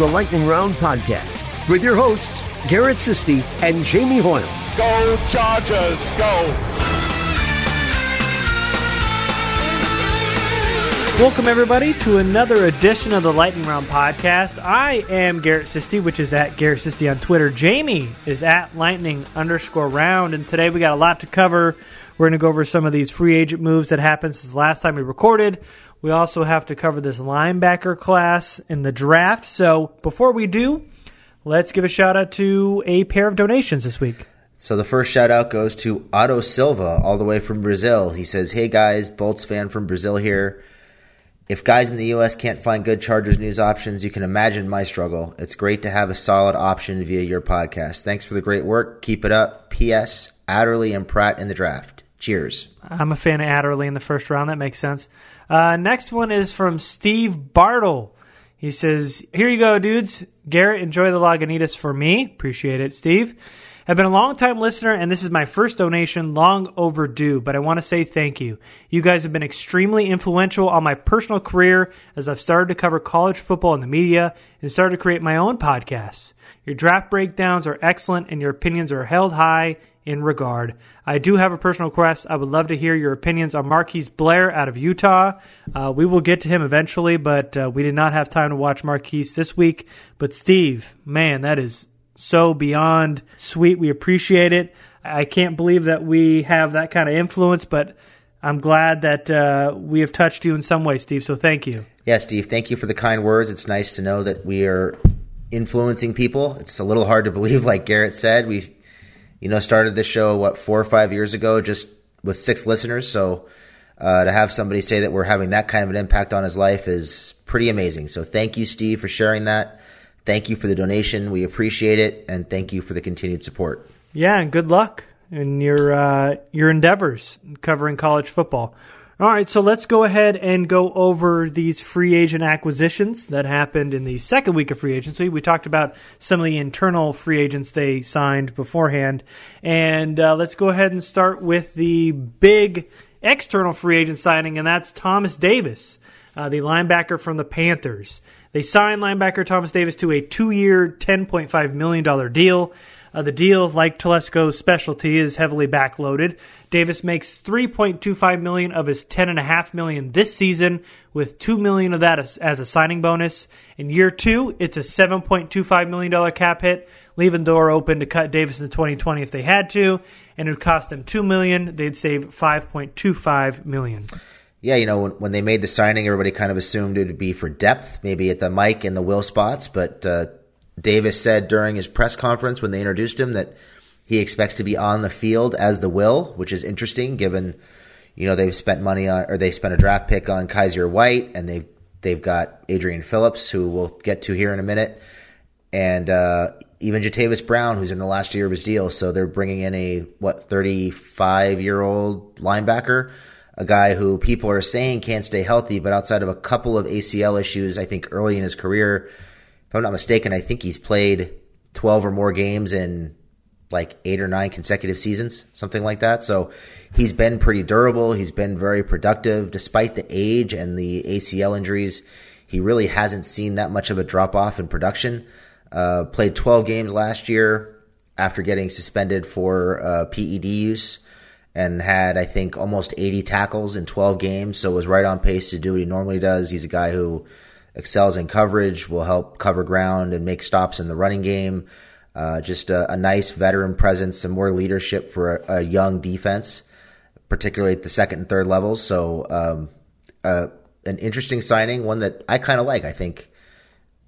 This is the Lightning Round Podcast with your hosts, Garrett Sisti and Jamie Hoyle. Go Chargers, go! Welcome, everybody, to another edition of the Lightning Round podcast. I am Garrett Sisti, which is at Garrett Sisti on Twitter. Jamie is at Lightning underscore round, and today we got a lot to cover. We're going to go over some of these free agent moves that happened since the last time we recorded. We also have to cover this linebacker class in the draft. So before we do, let's give a shout out to a pair of donations this week. So the first shout out goes to Otto Silva, all the way from Brazil. He says, Hey guys, Bolts fan from Brazil here. If guys in the US can't find good Chargers news options, you can imagine my struggle. It's great to have a solid option via your podcast. Thanks for the great work. Keep it up. P.S. Adderley and Pratt in the draft. Cheers. I'm a fan of Adderley in the first round. That makes sense. Uh, next one is from Steve Bartle. He says, Here you go, dudes. Garrett, enjoy the Lagunitas for me. Appreciate it, Steve. I've been a long time listener, and this is my first donation, long overdue, but I want to say thank you. You guys have been extremely influential on my personal career as I've started to cover college football in the media and started to create my own podcasts. Your draft breakdowns are excellent, and your opinions are held high in regard. I do have a personal request. I would love to hear your opinions on Marquise Blair out of Utah. Uh, we will get to him eventually, but uh, we did not have time to watch Marquise this week. But Steve, man, that is so beyond sweet. We appreciate it. I can't believe that we have that kind of influence, but I'm glad that uh, we have touched you in some way, Steve. So thank you. Yeah, Steve, thank you for the kind words. It's nice to know that we are influencing people. It's a little hard to believe, like Garrett said. We you know, started this show, what, four or five years ago, just with six listeners. So uh, to have somebody say that we're having that kind of an impact on his life is pretty amazing. So thank you, Steve, for sharing that. Thank you for the donation. We appreciate it. And thank you for the continued support. Yeah, and good luck in your uh, your endeavors covering college football. All right, so let's go ahead and go over these free agent acquisitions that happened in the second week of free agency. We talked about some of the internal free agents they signed beforehand. And uh, let's go ahead and start with the big external free agent signing, and that's Thomas Davis, uh, the linebacker from the Panthers. They signed linebacker Thomas Davis to a two year, $10.5 million deal. Uh, the deal, like Telesco's specialty, is heavily backloaded. Davis makes 3.25 million of his 10.5 million this season, with 2 million of that as, as, a signing bonus. In year two, it's a 7.25 million dollar cap hit, leaving door open to cut Davis in 2020 if they had to, and it would cost them 2 million. They'd save 5.25 million. Yeah, you know, when, when they made the signing, everybody kind of assumed it would be for depth, maybe at the Mike and the Will spots, but uh, Davis said during his press conference when they introduced him that he expects to be on the field as the will, which is interesting given you know they've spent money on or they spent a draft pick on Kyzir White and they've they've got Adrian Phillips who we'll get to here in a minute and uh, even Jatavis Brown who's in the last year of his deal. So they're bringing in a what 35 year old linebacker a guy who people are saying can't stay healthy but outside of a couple of ACL issues I think early in his career if I'm not mistaken, I think he's played 12 or more games in like eight or nine consecutive seasons, something like that. So he's been pretty durable. He's been very productive despite the age and the ACL injuries. He really hasn't seen that much of a drop off in production. Uh, played 12 games last year after getting suspended for uh, PED use and had, I think, almost 80 tackles in 12 games. So was right on pace to do what he normally does. He's a guy who excels in coverage, will help cover ground and make stops in the running game. Uh, just a, a, nice veteran presence, some more leadership for a, a, young defense, particularly at the second and third levels. So, um, uh, an interesting signing, one that I kind of like. I think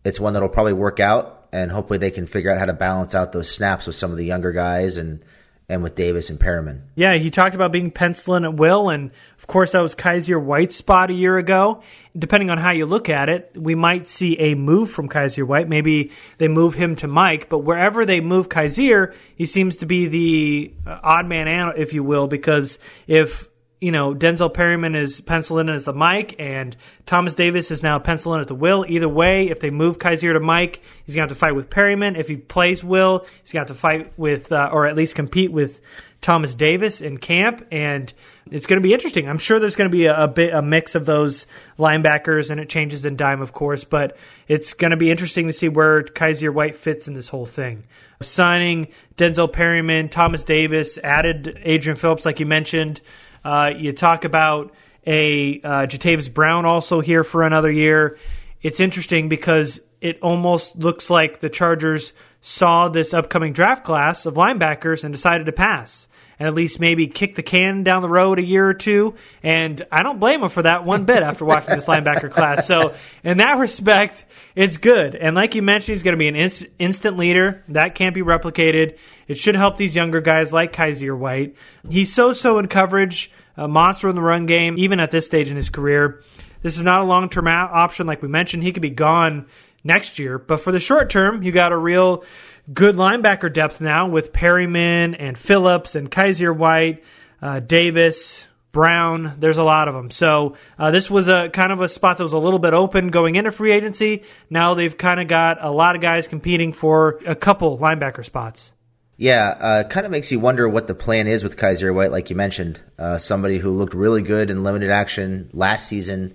it's one that'll probably work out, and hopefully they can figure out how to balance out those snaps with some of the younger guys and and with Davis and Perryman. Yeah, he talked about being penciling at will, and of course that was Kyzir White's spot a year ago. Depending on how you look at it, we might see a move from Kyzir White. Maybe they move him to Mike, but wherever they move Kyzir, he seems to be the uh, odd man out, if you will, because if you know, Denzel Perryman is penciled in as the Mike, and Thomas Davis is now penciled in at the Will. Either way, if they move Kyzir to Mike, he's going to have to fight with Perryman. If he plays Will, he's going to have to fight with, uh, or at least compete with Thomas Davis in camp. And it's going to be interesting. I'm sure there's going to be a, a bit a mix of those linebackers, and it changes in dime, of course. But it's going to be interesting to see where Kyzir White fits in this whole thing. Signing Denzel Perryman, Thomas Davis, added Adrian Phillips, like you mentioned. Uh, you talk about a uh, Jatavis Brown also here for another year. It's interesting because it almost looks like the Chargers saw this upcoming draft class of linebackers and decided to pass and at least maybe kick the can down the road a year or two. And I don't blame him for that one bit after watching this linebacker class. So in that respect, it's good. And like you mentioned, he's going to be an inst- instant leader. That can't be replicated. It should help these younger guys like Kyzir White. He's so so in coverage, a monster in the run game, even at this stage in his career. This is not a long term option, like we mentioned. He could be gone next year. But for the short term, you got a real good linebacker depth now with Perryman and Phillips and Kyzir White, uh, Davis, Brown. There's a lot of them. So uh, this was a kind of a spot that was a little bit open going into free agency. Now they've kind of got a lot of guys competing for a couple linebacker spots. Yeah, uh, kind of makes you wonder what the plan is with Kyzir White, like you mentioned. Uh, somebody who looked really good in limited action last season,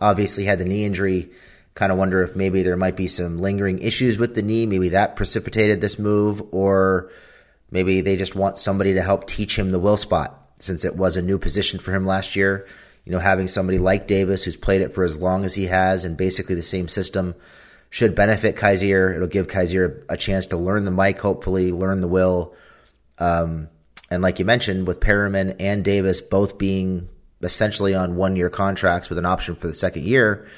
obviously had the knee injury. Kind of wonder if maybe there might be some lingering issues with the knee. Maybe that precipitated this move, or maybe they just want somebody to help teach him the will spot since it was a new position for him last year. You know, having somebody like Davis who's played it for as long as he has and basically the same system should benefit Kyzir. It'll give Kyzir a chance to learn the Mike, hopefully, learn the will. Um, and like you mentioned, with Perryman and Davis both being essentially on one year contracts with an option for the second year,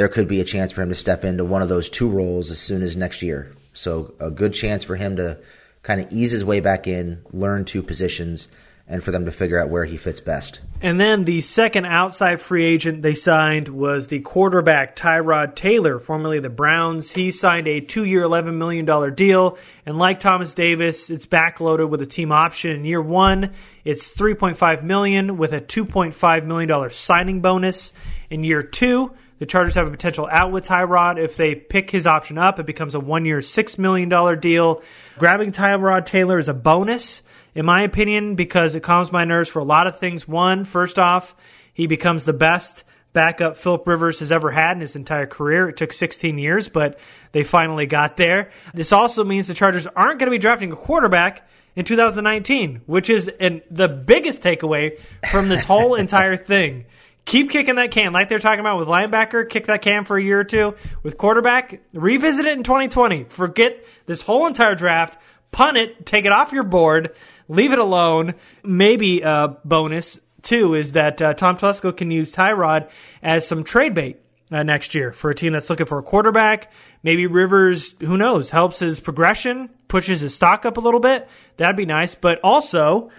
there could be a chance for him to step into one of those two roles as soon as next year. So a good chance for him to kind of ease his way back in, learn two positions, and for them to figure out where he fits best. And then the second outside free agent they signed was the quarterback Tyrod Taylor, formerly the Browns. He signed a two-year, $11 million deal, and like Thomas Davis, it's backloaded with a team option. In year one, it's 3.5 million with a $2.5 million signing bonus. In year two, the Chargers have a potential out with Tyrod. If they pick his option up, it becomes a one year, $6 million deal. Grabbing Tyrod Taylor is a bonus, in my opinion, because it calms my nerves for a lot of things. One, first off, he becomes the best backup Philip Rivers has ever had in his entire career. It took 16 years, but they finally got there. This also means the Chargers aren't going to be drafting a quarterback in 2019, which is an, the biggest takeaway from this whole entire thing keep kicking that can like they're talking about with linebacker kick that can for a year or two. With quarterback revisit it in 2020 forget this whole entire draft. Punt it. Take it off your board. Leave it alone. Maybe a bonus too is that uh, tom Telesco can use tyrod as some trade bait uh, next year for a team that's looking for a quarterback. Maybe rivers who knows helps his progression pushes his stock up a little bit. That'd be nice. But also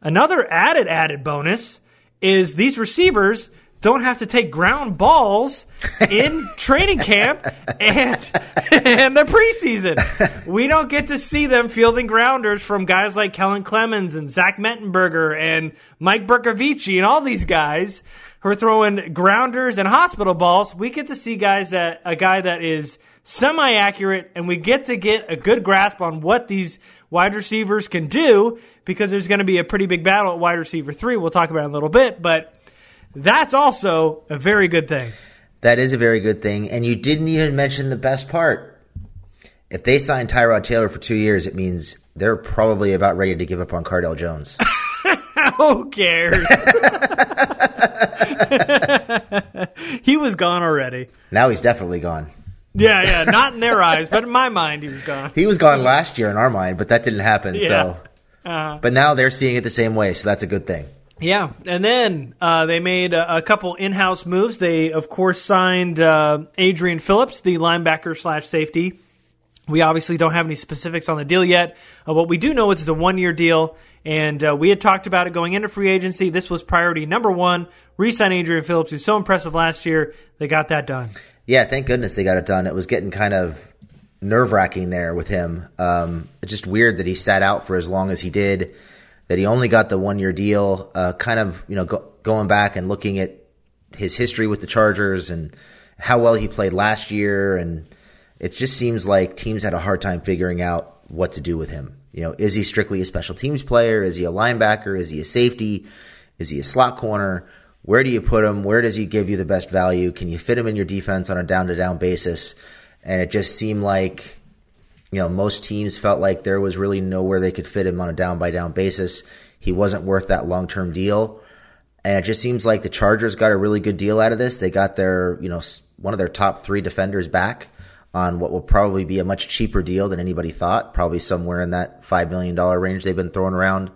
another added added bonus is these receivers don't have to take ground balls in training camp and and the preseason. We don't get to see them fielding grounders from guys like Kellen Clemens and Zach Mettenberger and Mike Bercovici and all these guys who are throwing grounders and hospital balls. We get to see guys that a guy that is semi accurate and we get to get a good grasp on what these wide receivers can do because there's going to be a pretty big battle at wide receiver three. We'll talk about it in a little bit, but that's also a very good thing. That is a very good thing. And you didn't even mention the best part. If they sign Tyrod Taylor for two years, it means they're probably about ready to give up on Cardale Jones. Who cares? he was gone already. Now he's definitely gone. Yeah, yeah, not in their eyes, but in my mind, he was gone. He was gone last year in our mind, but that didn't happen. Yeah. So, uh, but now they're seeing it the same way, so that's a good thing. Yeah, and then uh, they made a, a, couple in-house moves. They, of course, signed uh, Adrian Phillips, the linebacker slash safety. We obviously don't have any specifics on the deal yet. Uh, what we do know is it's a one-year deal, and uh, we had talked about it going into free agency. This was priority number one. Resign Adrian Phillips, who's so impressive last year. They got that done. Yeah, thank goodness they got it done. It was getting kind of nerve wracking there with him. Um, it's just weird that he sat out for as long as he did. That he only got the one year deal. Uh, kind of you know go, going back and looking at his history with the Chargers and how well he played last year, and it just seems like teams had a hard time figuring out what to do with him. You know, is he strictly a special teams player? Is he a linebacker? Is he a safety? Is he a slot corner? Where do you put him? Where does he give you the best value? Can you fit him in your defense on a down to down basis? And it just seemed like, you know, most teams felt like there was really nowhere they could fit him on a down by down basis. He wasn't worth that long term deal. And it just seems like the Chargers got a really good deal out of this. They got their, you know, one of their top three defenders back on what will probably be a much cheaper deal than anybody thought, probably somewhere in that $5 million range they've been throwing around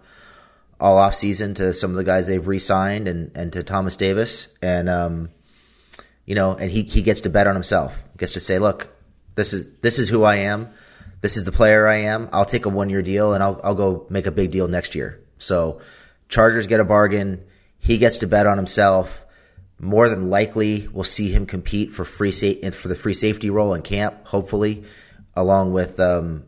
all off season to some of the guys they've re-signed and, and to Thomas Davis. And, um, you know, and he, he gets to bet on himself, he gets to say, look, this is, this is who I am. This is the player I am. I'll take a one year deal and I'll, I'll go make a big deal next year. So Chargers get a bargain. He gets to bet on himself. More than likely, we'll see him compete for free sa- for the free safety role in camp. Hopefully, along with um,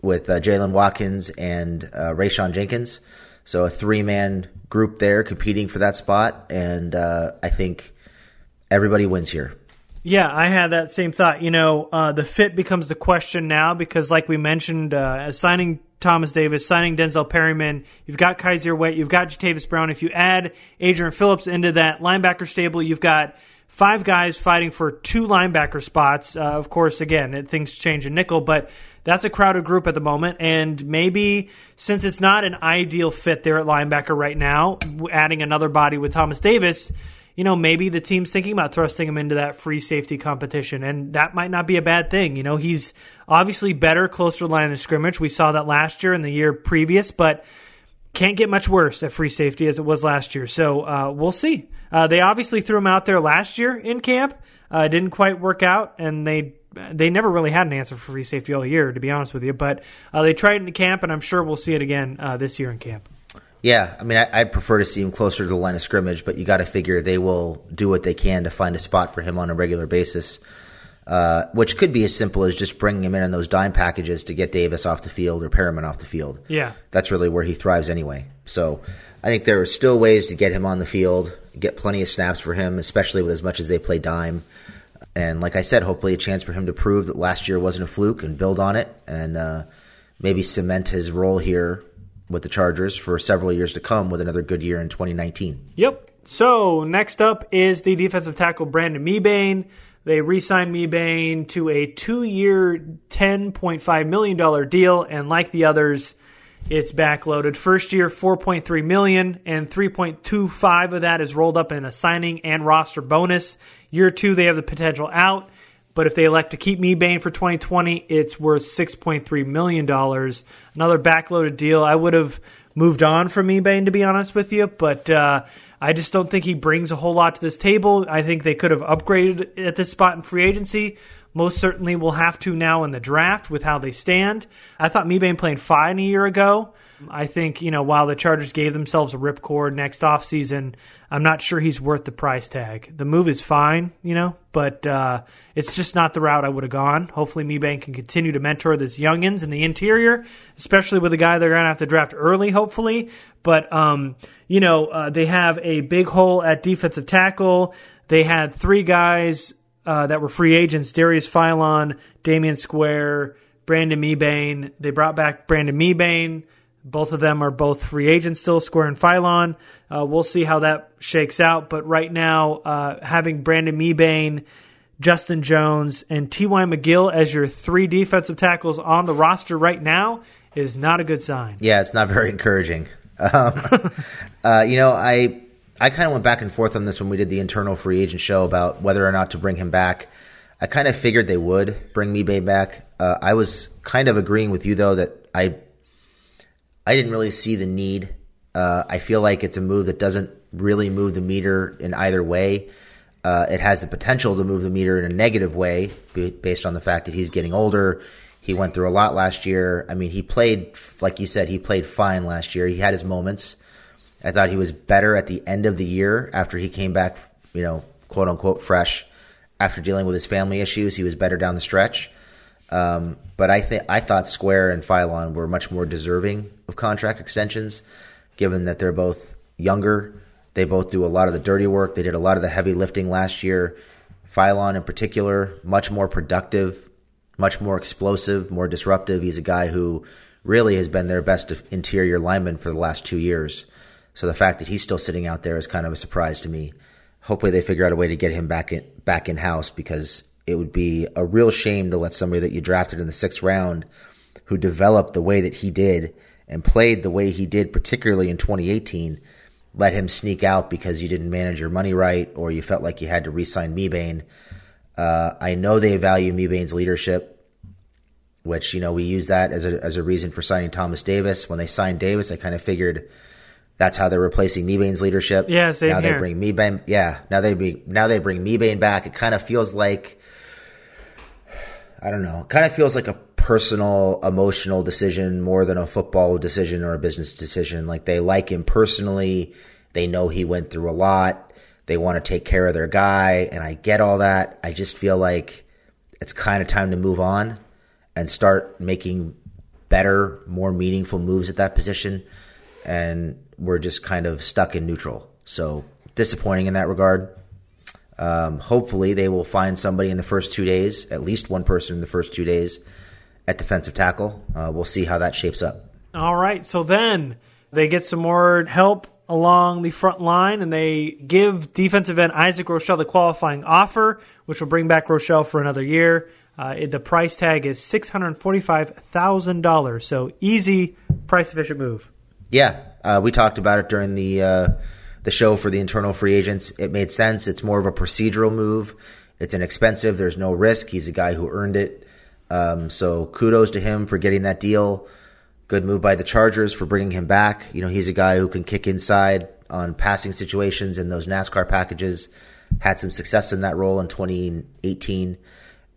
with uh, Jaylen Watkins and uh, Rayshawn Jenkins. So a three man group there competing for that spot, and uh, I think everybody wins here. Yeah, I had that same thought. You know, uh, the fit becomes the question now because, like we mentioned, uh, signing Thomas Davis, signing Denzel Perryman. You've got Kyzir White, you've got Jatavis Brown. If you add Adrian Phillips into that linebacker stable, you've got five guys fighting for two linebacker spots. Uh, of course, again, things change in nickel, but that's a crowded group at the moment. And maybe since it's not an ideal fit there at linebacker right now, adding another body with Thomas Davis you know, maybe the team's thinking about thrusting him into that free safety competition, and that might not be a bad thing. You know, he's obviously better closer to line of scrimmage. We saw that last year and the year previous, but can't get much worse at free safety as it was last year. So uh, we'll see. Uh, they obviously threw him out there last year in camp. Uh, didn't quite work out, and they they never really had an answer for free safety all year, to be honest with you. But uh, they tried it in camp, and I'm sure we'll see it again uh, this year in camp. Yeah, I mean, I, would prefer to see him closer to the line of scrimmage, but you got to figure they will do what they can to find a spot for him on a regular basis, uh, which could be as simple as just bringing him in on those dime packages to get Davis off the field or Perryman off the field. Yeah, that's really where he thrives anyway. So I think there are still ways to get him on the field, get plenty of snaps for him, especially with as much as they play dime. And like I said, hopefully a chance for him to prove that last year wasn't a fluke and build on it and uh, maybe cement his role here with the Chargers for several years to come with another good year in 2019. Yep. So next up is the defensive tackle Brandon Mebane. They re-signed Mebane to a two-year, $10.5 million deal, and like the others, it's backloaded. First year, 4.3 million, and 3.25 of that is rolled up in a signing and roster bonus. Year two, they have the potential out. But if they elect to keep Mebane for 2020, it's worth $6.3 million. Another backloaded deal. I would have moved on from Mebane, to be honest with you, but uh, I just don't think he brings a whole lot to this table. I think they could have upgraded at this spot in free agency. Most certainly will have to now in the draft with how they stand. I thought Mebane played fine a year ago. I think, you know, while the Chargers gave themselves a ripcord next offseason, I'm not sure he's worth the price tag. The move is fine, you know, but uh, it's just not the route I would have gone. Hopefully, Mebane can continue to mentor this youngins in the interior, especially with a guy they're going to have to draft early, hopefully. But, um, you know, uh, they have a big hole at defensive tackle. They had three guys uh, that were free agents Darius Philon, Damion Square, Brandon Mebane. They brought back Brandon Mebane. Both of them are both free agents still, Square and Philon. Uh, we'll see how that shakes out. But right now, uh, having Brandon Mebane, Justin Jones, and T.Y. McGill as your three defensive tackles on the roster right now is not a good sign. Yeah, it's not very encouraging. Um, uh, you know, I I kind of went back and forth on this when we did the internal free agent show about whether or not to bring him back. I kind of figured they would bring Mebane back. Uh, I was kind of agreeing with you though that I I didn't really see the need. Uh, I feel like it's a move that doesn't really move the meter in either way. Uh, it has the potential to move the meter in a negative way based on the fact that he's getting older. He went through a lot last year. I mean, he played, like you said, he played fine last year. He had his moments. I thought he was better at the end of the year after he came back, you know, quote unquote, fresh after dealing with his family issues. He was better down the stretch. Um, but I think I thought Square and Philon were much more deserving of contract extensions, given that they're both younger. They both do a lot of the dirty work. They did a lot of the heavy lifting last year. Philon, in particular, much more productive, much more explosive, more disruptive. He's a guy who really has been their best interior lineman for the last two years. So the fact that he's still sitting out there is kind of a surprise to me. Hopefully they figure out a way to get him back in back in house because it would be a real shame to let somebody that you drafted in the sixth round who developed the way that he did and played the way he did, particularly in 2018, let him sneak out because you didn't manage your money right or you felt like you had to re-sign Mebane. Uh, I know they value Mebane's leadership, which you know we use that as a as a reason for signing Thomas Davis. When they signed Davis, I kind of figured that's how they're replacing Mebane's leadership. Yeah, same now here. they bring Mebane. Yeah, now they be now they bring Mebane back. It kind of feels like I don't know. Kind of feels like a personal, emotional decision more than a football decision or a business decision. Like they like him personally. They know he went through a lot. They want to take care of their guy, and I get all that. I just feel like it's kind of time to move on and start making better, more meaningful moves at that position. And we're just kind of stuck in neutral. So disappointing in that regard. Um, hopefully, they will find somebody in the first two days, at least one person in the first two days at defensive tackle. Uh, we'll see how that shapes up. All right. So then they get some more help along the front line and they give defensive end Isaac Rochell the qualifying offer, which will bring back Rochell for another year. Uh, it- the price tag is $645,000. So easy, price efficient move. Yeah, uh, we talked about it during the uh, the show for the internal free agents. It made sense. It's more of a procedural move. It's inexpensive. There's no risk. He's a guy who earned it. Um, so kudos to him for getting that deal. Good move by the Chargers for bringing him back. You know, he's a guy who can kick inside on passing situations in those NASCAR packages. Had some success in that role in 2018,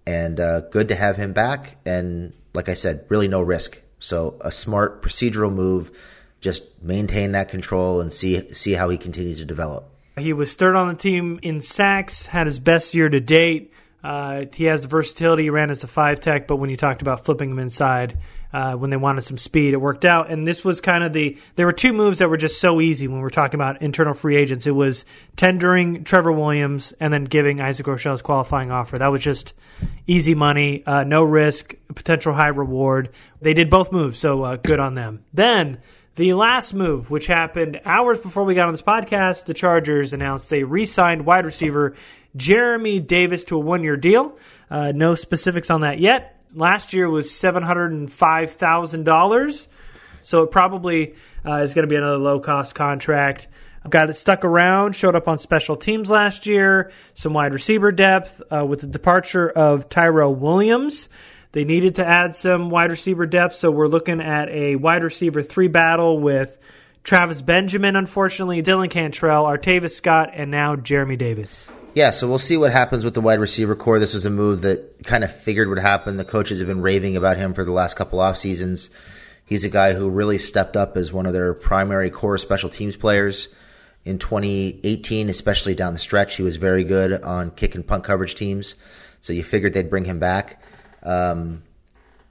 and uh, good to have him back. And like I said, really no risk. So a smart procedural move. Just maintain that control and see see how he continues to develop. He was third on the team in sacks, had his best year to date. Uh, he has the versatility. He ran as a five tech, but when you talked about flipping him inside, uh, when they wanted some speed, it worked out. And this was kind of the. There were two moves that were just so easy when we're talking about internal free agents. It was tendering Trevor Williams and then giving Isaac Rochell's qualifying offer. That was just easy money, uh, no risk, potential high reward. They did both moves, so uh, good on them. Then the last move, which happened hours before we got on this podcast, the Chargers announced they re signed wide receiver Jeremy Davis to a one year deal. Uh, no specifics on that yet. Last year was $705,000. So it probably uh, is going to be another low cost contract. Got it stuck around, showed up on special teams last year, some wide receiver depth uh, with the departure of Tyrell Williams. They needed to add some wide receiver depth, so we're looking at a wide receiver three battle with Travis Benjamin, unfortunately, Dylan Cantrell, Artavis Scott, and now Jeremy Davis. Yeah, so we'll see what happens with the wide receiver corps. This was a move that kind of figured would happen. The coaches have been raving about him for the last couple off seasons. He's a guy who really stepped up as one of their primary core special teams players in 2018, especially down the stretch. He was very good on kick and punt coverage teams, so you figured they'd bring him back. Um,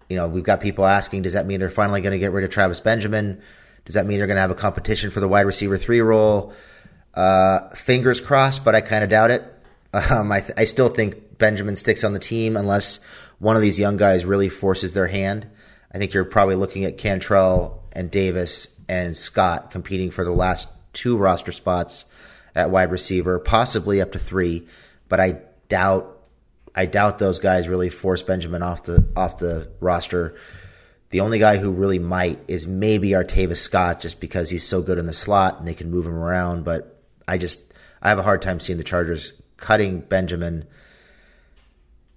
you know, we've got people asking, does that mean they're finally going to get rid of Travis Benjamin? Does that mean they're going to have a competition for the wide receiver three role? Uh, fingers crossed, but I kind of doubt it. Um, I, th- I still think Benjamin sticks on the team unless one of these young guys really forces their hand. I think you're probably looking at Cantrell and Davis and Scott competing for the last two roster spots at wide receiver, possibly up to three. But I doubt I doubt those guys really force Benjamin off the off the roster. The only guy who really might is maybe Artavis Scott, just because he's so good in the slot and they can move him around. But I just I have a hard time seeing the Chargers cutting Benjamin,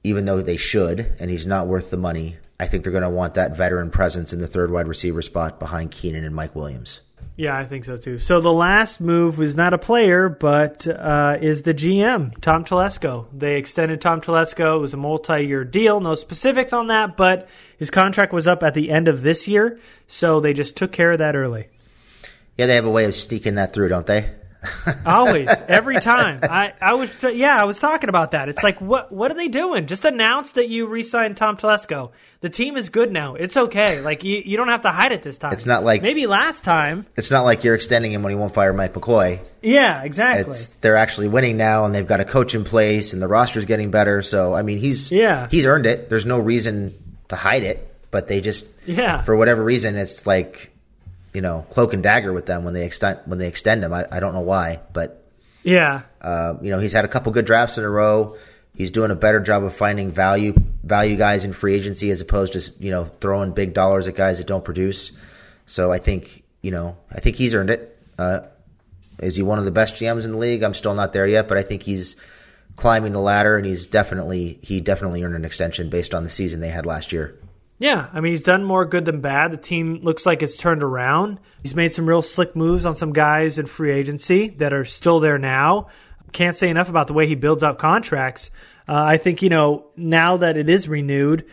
even though they should, and he's not worth the money. I think they're going to want that veteran presence in the third wide receiver spot behind Keenan and Mike Williams. Yeah, I think so too. So the last move was not a player, but uh, is the GM, Tom Telesco. They extended Tom Telesco. It was a multi-year deal. No specifics on that, but his contract was up at the end of this year, so they just took care of that early. Yeah, they have a way of sneaking that through, don't they? Always, every time. I, I was, yeah, I was talking about that. It's like, what, what are they doing? Just announce that you re-signed Tom Telesco. The team is good now. It's okay. Like you, you don't have to hide it this time. It's not like- maybe last time. It's not like you're extending him when he won't fire Mike McCoy. Yeah, exactly. It's they're actually winning now, and they've got a coach in place, and the roster's getting better. So I mean, he's Yeah. he's earned it. There's no reason to hide it, but they just Yeah. for whatever reason, it's like you know, cloak and dagger with them when they extend when they extend him. I, I don't know why, but yeah, uh, you know, he's had a couple good drafts in a row. He's doing a better job of finding value value guys in free agency as opposed to you know throwing big dollars at guys that don't produce. So I think you know I think he's earned it. Uh, is he one of the best GMs in the league? I'm still not there yet, but I think he's climbing the ladder, and he's definitely he definitely earned an extension based on the season they had last year. Yeah, I mean he's done more good than bad. The team looks like it's turned around. He's made some real slick moves on some guys in free agency that are still there now. Can't say enough about the way he builds out contracts. Uh, I think you know now that it is renewed,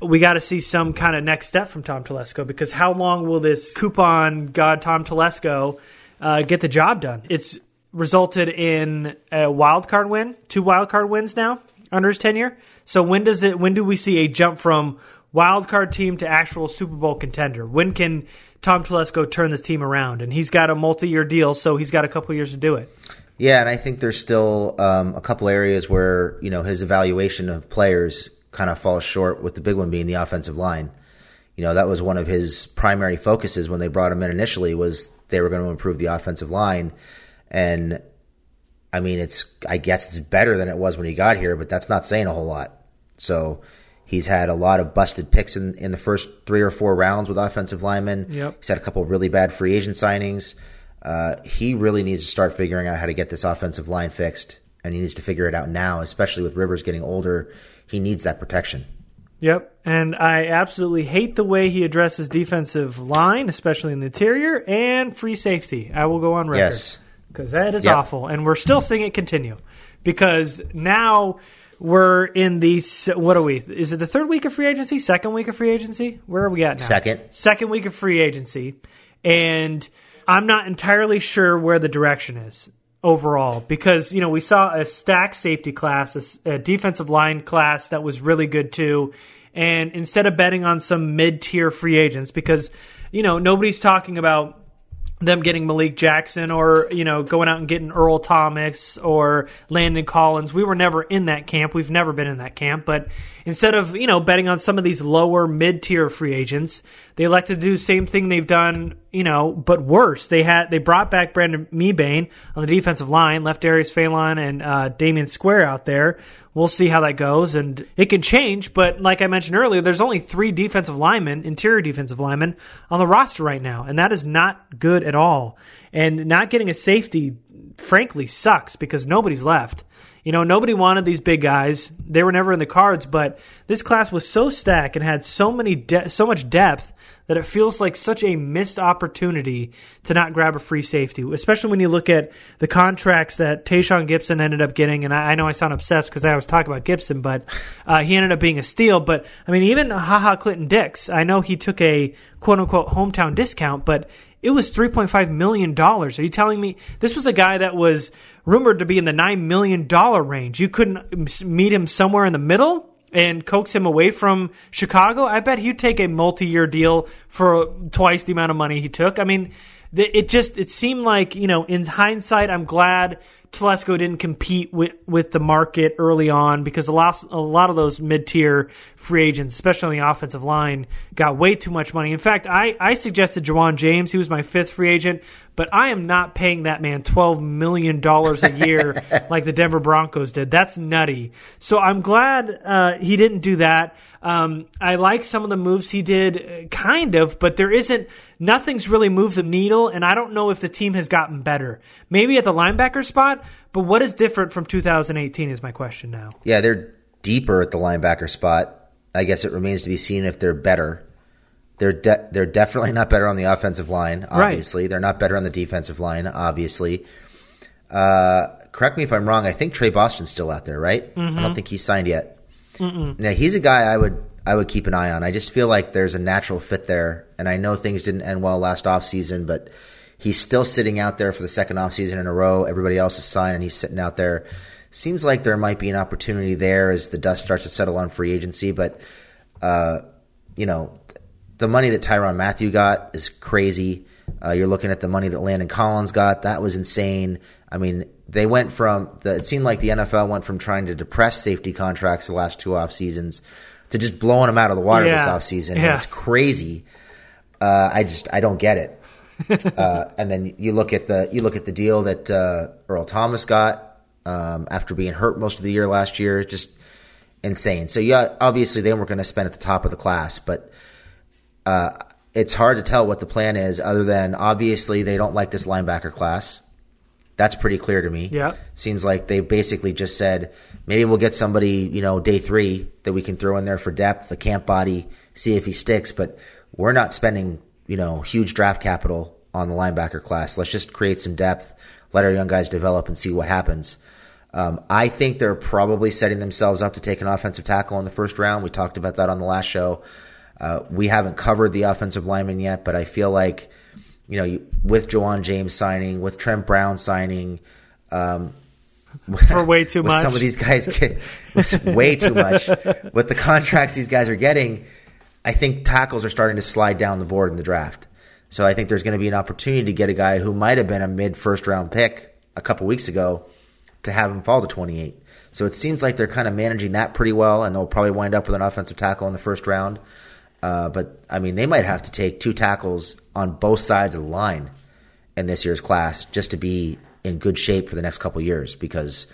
we got to see some kind of next step from Tom Telesco because how long will this coupon god Tom Telesco uh, get the job done? It's resulted in a wild card win, two wild card wins now under his tenure. So when does it? When do we see a jump from wild card team to actual Super Bowl contender? When can Tom Telesco turn this team around? And he's got a multi year deal, so he's got a couple years to do it. Yeah, and I think there's still um, a couple areas where you know his evaluation of players kind of falls short. With the big one being the offensive line. You know that was one of his primary focuses when they brought him in initially was they were going to improve the offensive line, and I mean it's I guess it's better than it was when he got here, but that's not saying a whole lot. So He's had a lot of busted picks in, in the first three or four rounds with offensive linemen. Yep. He's had a couple really bad free agent signings. Uh, he really needs to start figuring out how to get this offensive line fixed, and he needs to figure it out now, especially with Rivers getting older. He needs that protection. Yep, and I absolutely hate the way he addresses defensive line, especially in the interior, and free safety. I will go on record. Yes. Because that is Yep. awful, and we're still seeing it continue. Because now we're in the what are we? Is it the third week of free agency? Second week of free agency? Where are we at now? Second. Second week of free agency, and I'm not entirely sure where the direction is overall because you know we saw a stack safety class, a defensive line class that was really good too, and instead of betting on some mid tier free agents because you know nobody's talking about them getting Malik Jackson or you know going out and getting Earl Thomas or Landon Collins. We were never in that camp. We've never been in that camp. But instead of you know betting on some of these lower mid tier free agents, they elected to do the same thing they've done. You know, but worse. They had they brought back Brandon Mebane on the defensive line, left Darius Philon and uh, Damion Square out there. We'll see how that goes, and it can change. But like I mentioned earlier, there's only three defensive linemen, interior defensive linemen, on the roster right now, and that is not good at all. And not getting a safety, frankly, sucks because nobody's left. You know, nobody wanted these big guys. They were never in the cards, but this class was so stacked and had so many de- so much depth that it feels like such a missed opportunity to not grab a free safety, especially when you look at the contracts that Tashaun Gipson ended up getting. And I, I know I sound obsessed because I was talking about Gibson, but uh, he ended up being a steal. But I mean, even Ha Ha Clinton-Dix, I know he took a quote unquote hometown discount, but it was $3.5 million. Are you telling me this was a guy that was rumored to be in the $9 million range? You couldn't meet him somewhere in the middle? and coax him away from Chicago, I bet he'd take a multi-year deal for twice the amount of money he took. I mean, it just it seemed like you know, in hindsight, I'm glad Telesco didn't compete with with the market early on because a lot a lot of those mid-tier free agents, especially on the offensive line, got way too much money. In fact, I I suggested Ja'Wuan James, he was my fifth free agent, but I am not paying that man twelve million dollars a year like the Denver Broncos did. That's nutty. So I'm glad uh, he didn't do that. Um, I like some of the moves he did, uh, kind of, but there isn't nothing's really moved the needle, and I don't know if the team has gotten better. Maybe at the linebacker spot, but what is different from 2018 is my question now. Yeah, they're deeper at the linebacker spot. I guess it remains to be seen if they're better. They're de- they're definitely not better on the offensive line. Obviously, they're not better on the defensive line. Obviously, uh, correct me if I'm wrong. I think Tre Boston's still out there, right? I Mm-hmm. don't think he's signed yet. Now he's a guy I would I would keep an eye on. I just feel like there's a natural fit there, and I know things didn't end well last offseason, but he's still sitting out there for the second offseason in a row. Everybody else is signed, and he's sitting out there. Seems like there might be an opportunity there as the dust starts to settle on free agency, but uh, you know, the money that Tyrann Mathieu got is crazy. Uh, you're looking at the money that Landon Collins got. That was insane. I mean, they went from the, it seemed like the NFL went from trying to depress safety contracts the last two off seasons to just blowing them out of the water this off season. Yeah. It's crazy. Uh, I just I don't get it. uh, and then you look at the you look at the deal that uh, Earl Thomas got um, after being hurt most of the year last year, just insane. So yeah, obviously they weren't going to spend at the top of the class, but uh, it's hard to tell what the plan is, other than obviously they don't like this linebacker class. That's pretty clear to me. Yeah. Seems like they basically just said maybe we'll get somebody, you know, day three that we can throw in there for depth, the camp body, see if he sticks. But we're not spending, you know, huge draft capital on the linebacker class. Let's just create some depth, let our young guys develop and see what happens. Um, I think they're probably setting themselves up to take an offensive tackle in the first round. We talked about that on the last show. Uh, we haven't covered the offensive lineman yet, but I feel like you know, with Ja'Wuan James signing, with Trent Brown signing, um, for way too much. Some of these guys get way too much with the contracts these guys are getting. I think tackles are starting to slide down the board in the draft. So I think there's going to be an opportunity to get a guy who might have been a mid first round pick a couple weeks ago to have him fall to 28. So it seems like they're kind of managing that pretty well, and they'll probably wind up with an offensive tackle in the first round. Uh, but I mean, they might have to take two tackles on both sides of the line in this year's class just to be in good shape for the next couple years. Because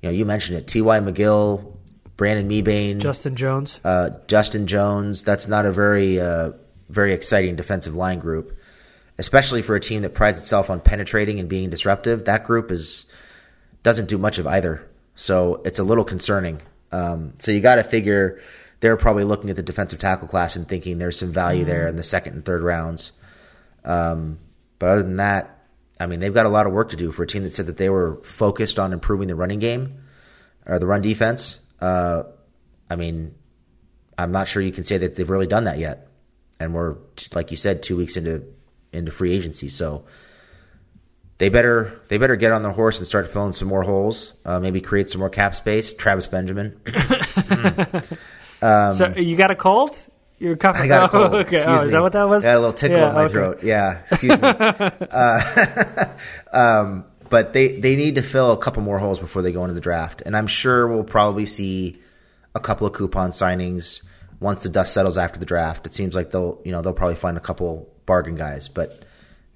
you know, you mentioned it: T.Y. McGill, Brandon Mebane, Justin Jones, uh, Justin Jones. That's not a very uh, very exciting defensive line group, especially for a team that prides itself on penetrating and being disruptive. That group is doesn't do much of either, so it's a little concerning. Um, so you got to figure they're probably looking at the defensive tackle class and thinking there's some value there in the second and third rounds. Um, but other than that, I mean, they've got a lot of work to do for a team that said that they were focused on improving the running game or the run defense. Uh, I mean, I'm not sure you can say that they've really done that yet. And we're, like you said, two weeks into into free agency, so they better they better get on the horse and start filling some more holes. Uh, maybe create some more cap space. Travis Benjamin. mm. Um, so you got a cold? You're coughing. I got a cold. okay. Excuse oh, me. Is that what that was? Yeah, a little tickle yeah, in my okay. throat. Yeah. Excuse me. uh, um, but they they need to fill a couple more holes before they go into the draft, and I'm sure we'll probably see a couple of coupon signings once the dust settles after the draft. It seems like they'll you know they'll probably find a couple bargain guys, but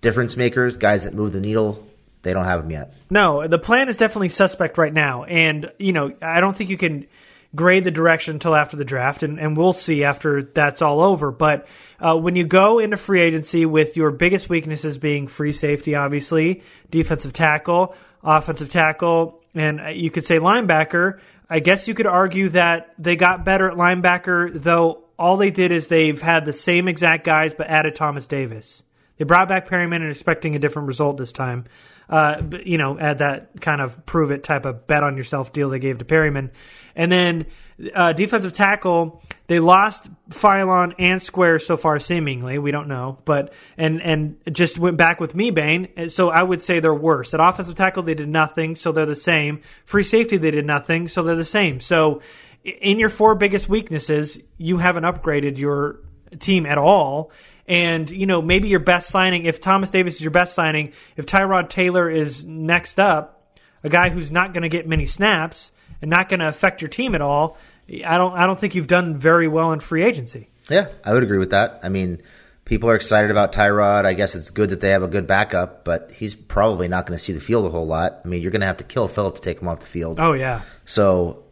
difference makers, guys that move the needle, they don't have them yet. No, the plan is definitely suspect right now, and you know I don't think you can grade the direction until after the draft, and, and we'll see after that's all over. But uh, when you go into free agency with your biggest weaknesses being free safety, obviously, defensive tackle, offensive tackle, and uh, you could say linebacker, I guess you could argue that they got better at linebacker, though all they did is they've had the same exact guys but added Thomas Davis. They brought back Perryman and expecting a different result this time. Uh, but, you know, add that kind of prove it type of bet on yourself deal they gave to Perryman. And then uh, defensive tackle, they lost Philon and Square so far, seemingly. We don't know, but and and just went back with Mebane. So I would say they're worse. At offensive tackle, they did nothing, so they're the same. Free safety, they did nothing, so they're the same. So in your four biggest weaknesses, you haven't upgraded your team at all. And, you know, maybe your best signing, if Thomas Davis is your best signing, if Tyrod Taylor is next up, a guy who's not going to get many snaps and not going to affect your team at all, I don't, I don't think you've done very well in free agency. Yeah, I would agree with that. I mean, people are excited about Tyrod. I guess it's good that they have a good backup, but he's probably not going to see the field a whole lot. I mean, you're going to have to kill Philip to take him off the field. Oh, yeah. So,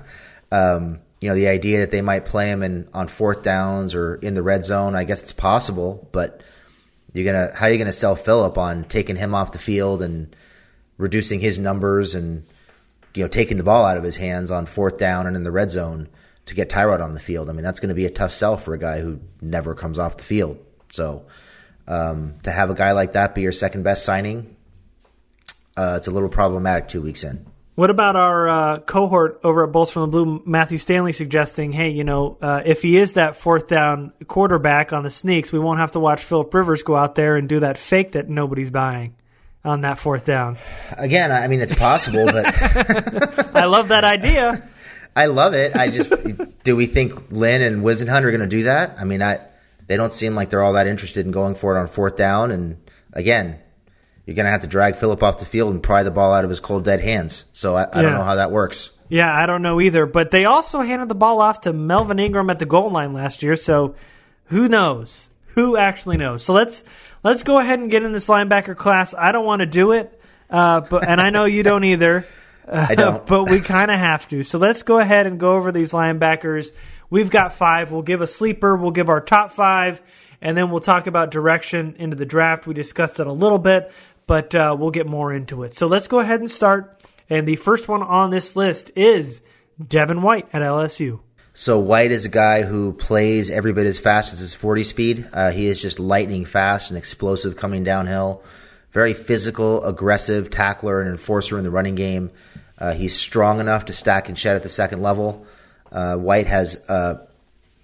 um, you know, the idea that they might play him in on fourth downs or in the red zone, I guess it's possible, but you're gonna how are you gonna sell Philip on taking him off the field and reducing his numbers and you know taking the ball out of his hands on fourth down and in the red zone to get Tyrod on the field? I mean, that's going to be a tough sell for a guy who never comes off the field. So um, to have a guy like that be your second best signing, uh, it's a little problematic two weeks in. What about our uh, cohort over at Bolts from the Blue, Matthew Stanley, suggesting, hey, you know, uh, if he is that fourth down quarterback on the sneaks, we won't have to watch Philip Rivers go out there and do that fake that nobody's buying on that fourth down. Again, I mean, it's possible, but I love that idea. I love it. I just do we think Lynn and Whisenhunt are going to do that? I mean, I they don't seem like they're all that interested in going for it on fourth down. And again, you're going to have to drag Philip off the field and pry the ball out of his cold, dead hands. So I, I yeah. don't know how that works. Yeah, I don't know either. But they also handed the ball off to Melvin Ingram at the goal line last year. So who knows? Who actually knows? So let's let's go ahead and get in this linebacker class. I don't want to do it, uh, but and I know you don't either. I don't. but we kind of have to. So let's go ahead and go over these linebackers. We've got five. We'll give a sleeper. We'll give our top five, and then we'll talk about direction into the draft. We discussed it a little bit, but uh, we'll get more into it. So let's go ahead and start. And the first one on this list is Devin White at LSU. So White is a guy who plays every bit as fast as his 40 speed. Uh, he is just lightning fast and explosive coming downhill. Very physical, aggressive tackler and enforcer in the running game. Uh, he's strong enough to stack and shed at the second level. Uh, White has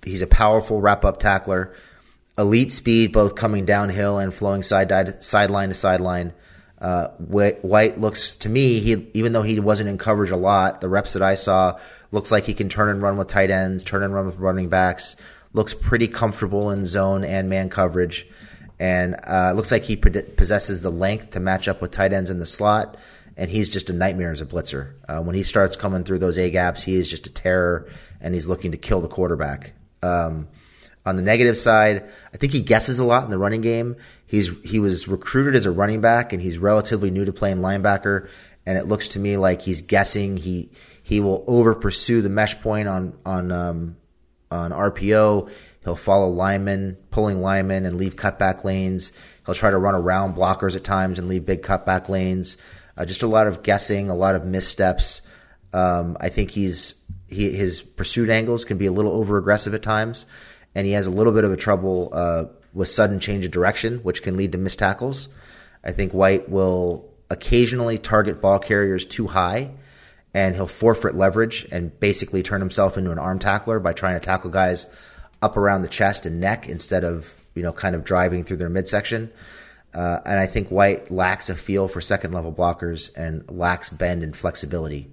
he's a powerful wrap up tackler, elite speed both coming downhill and flowing side sideline to sideline. Uh, White looks to me, he even though he wasn't in coverage a lot, the reps that I saw looks like he can turn and run with tight ends, turn and run with running backs. Looks pretty comfortable in zone and man coverage, and uh, looks like he possesses the length to match up with tight ends in the slot and he's just a nightmare as a blitzer. Uh, when he starts coming through those A gaps, he is just a terror, and he's looking to kill the quarterback. Um, on the negative side, I think he guesses a lot in the running game. He's he was recruited as a running back, and he's relatively new to playing linebacker. And it looks to me like he's guessing. He he will over pursue the mesh point on on um, on RPO. He'll follow linemen, pulling linemen, and leave cutback lanes. He'll try to run around blockers at times and leave big cutback lanes. Uh, just a lot of guessing, a lot of missteps. Um, I think he's he, his pursuit angles can be a little over aggressive at times, and he has a little bit of a trouble uh, with sudden change of direction, which can lead to missed tackles. I think White will occasionally target ball carriers too high, and he'll forfeit leverage and basically turn himself into an arm tackler by trying to tackle guys up around the chest and neck instead of you know kind of driving through their midsection. Uh, and I think White lacks a feel for second level blockers and lacks bend and flexibility.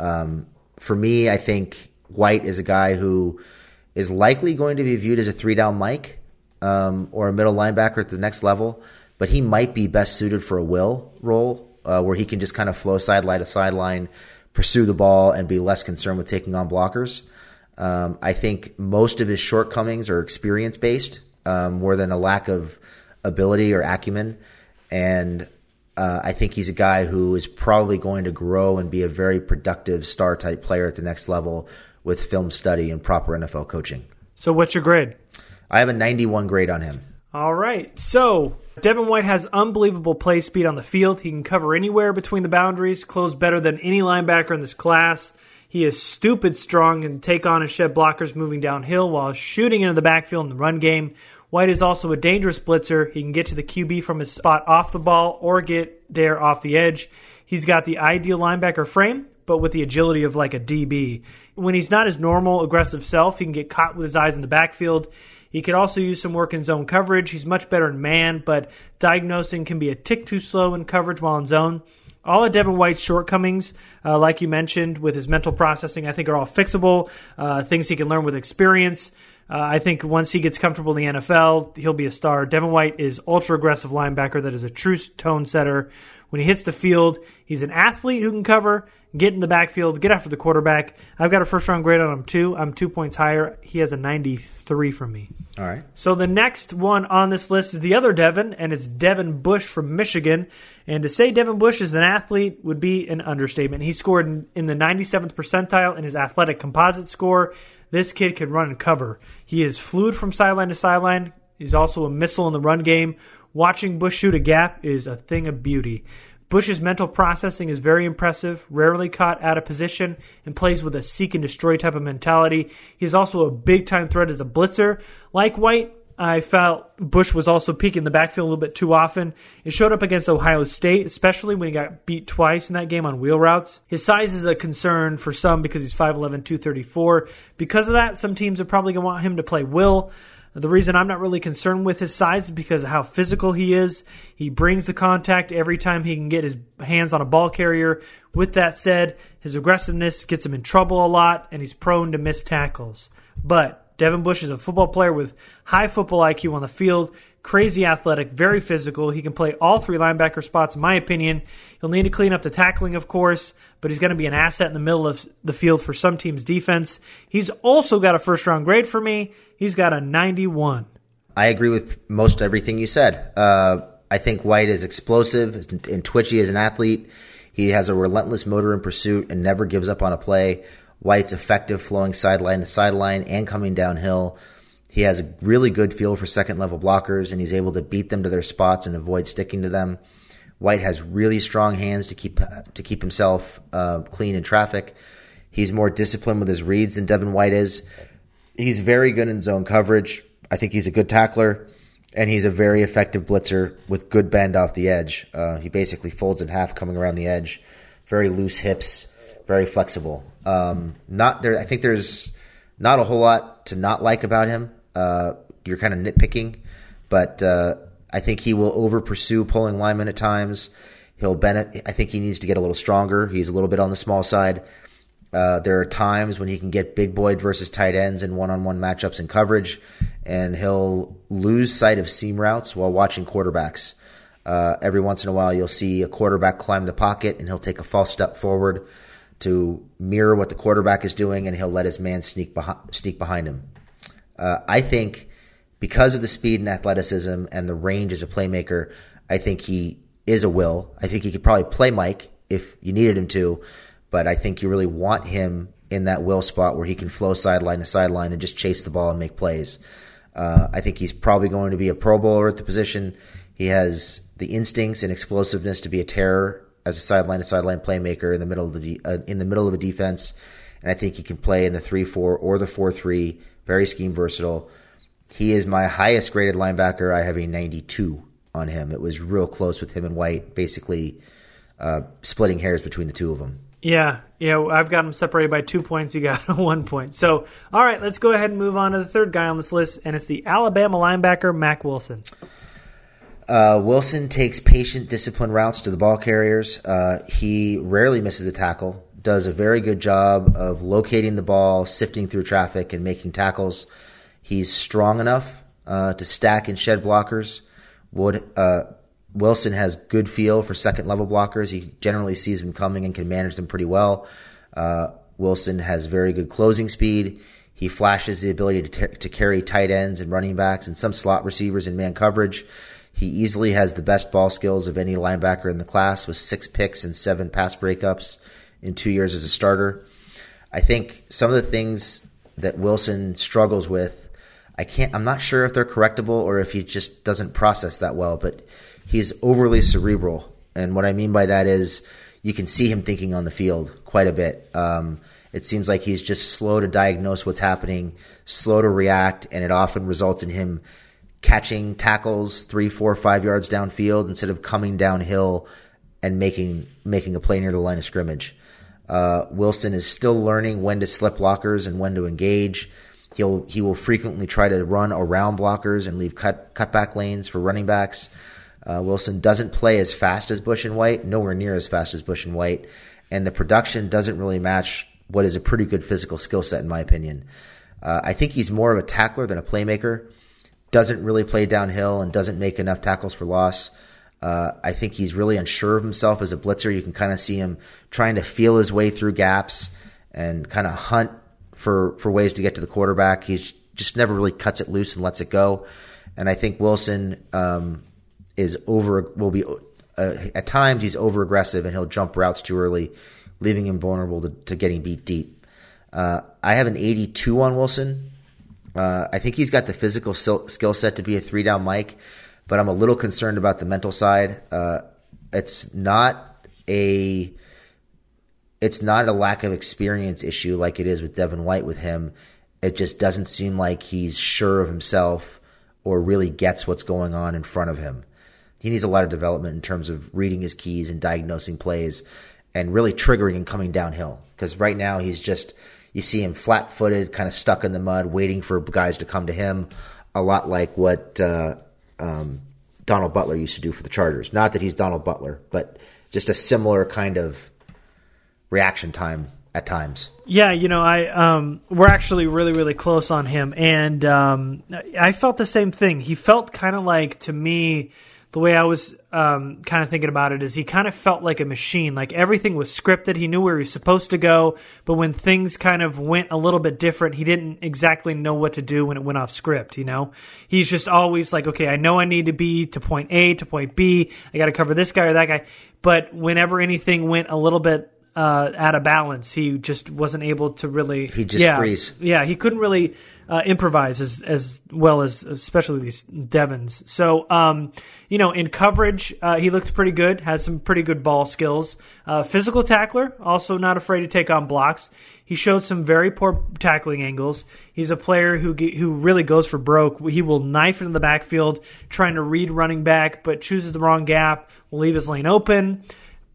Um, for me, I think White is a guy who is likely going to be viewed as a three down Mike um, or a middle linebacker at the next level, but he might be best suited for a will role uh, where he can just kind of flow sideline to sideline, pursue the ball, and be less concerned with taking on blockers. Um, I think most of his shortcomings are experience based um, more than a lack of ability or acumen, and uh, I think he's a guy who is probably going to grow and be a very productive star type player at the next level with film study and proper NFL coaching. So, what's your grade? I have a 91 grade on him. All right. So, Devin White has unbelievable play speed on the field. He can cover anywhere between the boundaries, close better than any linebacker in this class. He is stupid strong and take on and shed blockers moving downhill while shooting into the backfield in the run game. White is also a dangerous blitzer. He can get to the QB from his spot off the ball or get there off the edge. He's got the ideal linebacker frame, but with the agility of like a DB. When he's not his normal aggressive self, he can get caught with his eyes in the backfield. He could also use some work in zone coverage. He's much better in man, but diagnosing can be a tick too slow in coverage while in zone. All of Devin White's shortcomings, uh, like you mentioned, with his mental processing, I think are all fixable. Uh, things he can learn with experience. Uh, I think once he gets comfortable in the NFL, he'll be a star. Devin White is ultra aggressive linebacker that is a true tone setter. When he hits the field, he's an athlete who can cover, get in the backfield, get after the quarterback. I've got a first round grade on him too. I'm two points higher. He has a 93 from me. All right. So the next one on this list is the other Devin, and it's Devin Bush from Michigan. And to say Devin Bush is an athlete would be an understatement. He scored in, in the 97th percentile in his athletic composite score. This kid can run and cover. He is fluid from sideline to sideline. He's also a missile in the run game. Watching Bush shoot a gap is a thing of beauty. Bush's mental processing is very impressive, rarely caught out of position, and plays with a seek and destroy type of mentality. He's also a big time threat as a blitzer. Like White, I felt Bush was also peeking the backfield a little bit too often. It showed up against Ohio State, especially when he got beat twice in that game on wheel routes. His size is a concern for some because he's 5'11, 234. Because of that, some teams are probably going to want him to play will. The reason I'm not really concerned with his size is because of how physical he is. He brings the contact every time he can get his hands on a ball carrier. With that said, his aggressiveness gets him in trouble a lot, and he's prone to miss tackles. But Devin Bush is a football player with high football IQ on the field, crazy athletic, very physical. He can play all three linebacker spots, in my opinion. He'll need to clean up the tackling, of course, but he's going to be an asset in the middle of the field for some teams' defense. He's also got a first round grade for me. He's got a 91. I agree with most everything you said. Uh, I think White is explosive and twitchy as an athlete. He has a relentless motor in pursuit and never gives up on a play. White's effective flowing sideline to sideline and coming downhill. He has a really good feel for second level blockers and he's able to beat them to their spots and avoid sticking to them. White has really strong hands to keep to keep himself uh, clean in traffic. He's more disciplined with his reads than Devin White is. He's very good in zone coverage. I think he's a good tackler, and he's a very effective blitzer with good bend off the edge. Uh, he basically folds in half coming around the edge. Very loose hips, very flexible. Um, not there. I think there's not a whole lot to not like about him. Uh, you're kind of nitpicking, but uh, I think he will over pursue pulling linemen at times. He'll benefit. I think he needs to get a little stronger. He's a little bit on the small side. Uh, there are times when he can get big boy versus tight ends in one-on-one matchups and coverage, and he'll lose sight of seam routes while watching quarterbacks. Uh, every once in a while, you'll see a quarterback climb the pocket, and he'll take a false step forward to mirror what the quarterback is doing, and he'll let his man sneak behind, sneak behind him. Uh, I think because of the speed and athleticism and the range as a playmaker, I think he is a will. I think he could probably play Mike if you needed him to, but I think you really want him in that will spot where he can flow sideline to sideline and just chase the ball and make plays. Uh, I think he's probably going to be a Pro Bowler at the position. He has the instincts and explosiveness to be a terror as a sideline to sideline playmaker in the middle of the uh, in the middle of a defense, and I think he can play in the three four or the four three. Very scheme versatile. He is my highest graded linebacker. I have a 92 on him. It was real close with him and White, basically uh, splitting hairs between the two of them. Yeah, yeah, I've got them separated by two points. You got one point. So, all right, let's go ahead and move on to the third guy on this list, and it's the Alabama linebacker Mack Wilson. Uh, Wilson takes patient, disciplined routes to the ball carriers. Uh, he rarely misses a tackle. Does a very good job of locating the ball, sifting through traffic, and making tackles. He's strong enough uh, to stack and shed blockers. Would uh, Wilson has good feel for second level blockers. He generally sees them coming and can manage them pretty well. Uh, Wilson has very good closing speed. He flashes the ability to, to carry tight ends and running backs and some slot receivers in man coverage. He easily has the best ball skills of any linebacker in the class with six picks and seven pass breakups in two years as a starter. I think some of the things that Wilson struggles with, I can't, I'm not sure if they're correctable or if he just doesn't process that well, but he's overly cerebral. And what I mean by that is you can see him thinking on the field quite a bit. Um, it seems like he's just slow to diagnose what's happening, slow to react, and it often results in him catching tackles three, four, five yards downfield instead of coming downhill and making making a play near the line of scrimmage. Uh, Wilson is still learning when to slip blockers and when to engage. He'll he will frequently try to run around blockers and leave cut cutback lanes for running backs. Uh, Wilson doesn't play as fast as Bush and White, nowhere near as fast as Bush and White, and the production doesn't really match what is a pretty good physical skill set, in my opinion. Uh, I think he's more of a tackler than a playmaker. Doesn't really play downhill and doesn't make enough tackles for loss. Uh, I think he's really unsure of himself as a blitzer. You can kind of see him trying to feel his way through gaps and kind of hunt for for ways to get to the quarterback. He's just never really cuts it loose and lets it go. And I think Wilson um, is over will be uh, at times he's over aggressive and he'll jump routes too early, leaving him vulnerable to, to getting beat deep. Uh, I have an 82 on Wilson. Uh, I think he's got the physical skill set to be a three down Mike, but I'm a little concerned about the mental side. Uh, it's not a it's not a lack of experience issue like it is with Devin White with him. It just doesn't seem like he's sure of himself or really gets what's going on in front of him he needs a lot of development in terms of reading his keys and diagnosing plays and really triggering and coming downhill. Because right now he's just you see him flat footed, kind of stuck in the mud, waiting for guys to come to him. A lot like what uh, um, Donald Butler used to do for the Chargers. Not that he's Donald Butler, but just a similar kind of reaction time at times. Yeah, you know, I um, we're actually really really close on him, and um, I felt the same thing. He felt kind of like to me the way I was um, kind of thinking about it is he kind of felt like a machine. Like everything was scripted. He knew where he was supposed to go, but when things kind of went a little bit different, he didn't exactly know what to do when it went off script. You know, he's just always like, okay, I know I need to be to point A to point B. I got to cover this guy or that guy. But whenever anything went a little bit uh, out of balance, he just wasn't able to really. He just yeah, freeze. Yeah, he couldn't really uh, improvise as as well as especially these Devins. So um, you know, in coverage, uh, he looked pretty good. Has some pretty good ball skills. Uh, physical tackler, also not afraid to take on blocks. He showed some very poor tackling angles. He's a player who who really goes for broke. He will knife into the backfield, trying to read running back, but chooses the wrong gap. Will leave his lane open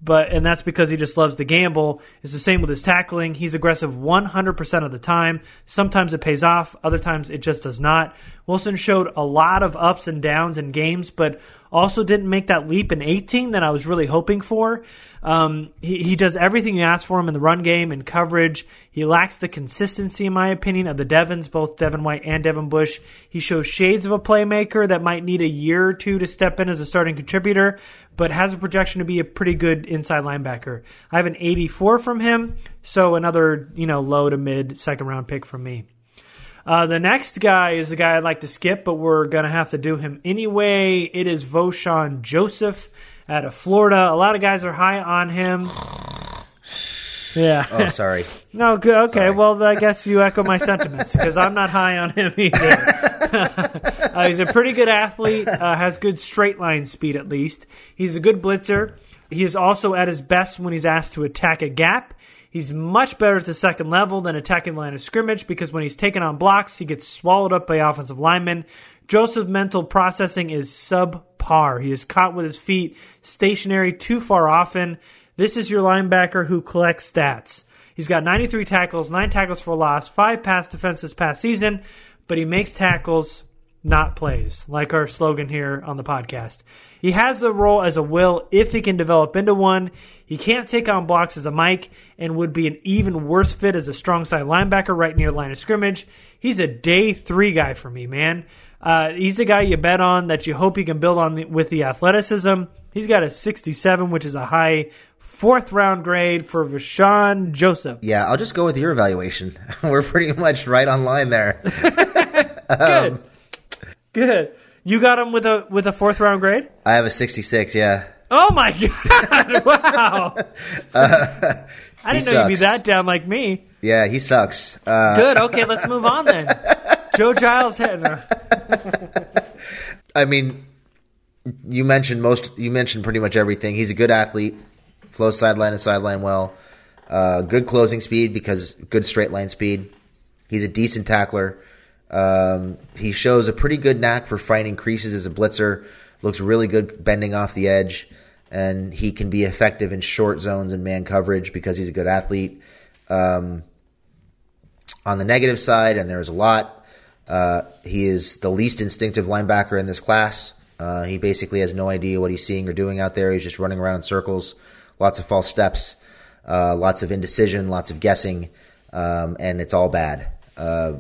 but and that's because he just loves to gamble. It's the same with his tackling. He's aggressive 100% of the time. Sometimes it pays off, other times it just does not. Wilson showed a lot of ups and downs in games, but also didn't make that leap in 18 that I was really hoping for. Um, he, he does everything you ask for him in the run game and coverage. He lacks the consistency, in my opinion, of the Devins, both Devin White and Devin Bush. He shows shades of a playmaker that might need a year or two to step in as a starting contributor, but has a projection to be a pretty good inside linebacker. I have an 84 from him, so another you know low to mid second round pick from me. Uh, the next guy is the guy I'd like to skip, but we're to have to do him anyway. It is Vosean Joseph out of Florida. A lot of guys are high on him. Yeah. Oh, sorry. no, good. Okay. Sorry. Well, I guess you echo my sentiments because I'm not high on him either. uh, he's a pretty good athlete. Uh, has good straight line speed at least. He's a good blitzer. He is also at his best when he's asked to attack a gap. He's much better at the second level than attacking the line of scrimmage because when he's taken on blocks, he gets swallowed up by offensive linemen. Joseph's mental processing is subpar. He is caught with his feet stationary too far often. This is your linebacker who collects stats. He's got 93 tackles, 9 tackles for loss, 5 pass defenses past season, but he makes tackles, not plays, like our slogan here on the podcast. He has a role as a will if he can develop into one. He can't take on blocks as a Mike and would be an even worse fit as a strong side linebacker right near line of scrimmage. He's a day three guy for me, man. Uh, he's the guy you bet on that you hope he can build on the, with the athleticism. He's got a 67, which is a high fourth round grade for Vosean Joseph. Yeah, I'll just go with your evaluation. We're pretty much right on line there. Good. Good. You got him with a with a fourth round grade? I have a 66, yeah. Oh my god! wow. I didn't know you'd be that down like me. Yeah, he sucks. Uh, Good. Okay, let's move on then. Joe Giles hitting her. I mean, you mentioned most. You mentioned pretty much everything. He's a good athlete, flows sideline to sideline well. Uh, good closing speed because good straight line speed. He's a decent tackler. Um, he shows a pretty good knack for finding creases as a blitzer. Looks really good bending off the edge, and he can be effective in short zones and man coverage because he's a good athlete. Um, on the negative side, and there's a lot. Uh, he is the least instinctive linebacker in this class. Uh, he basically has no idea what he's seeing or doing out there. He's just running around in circles, lots of false steps, uh, lots of indecision, lots of guessing, um, and it's all bad. Uh,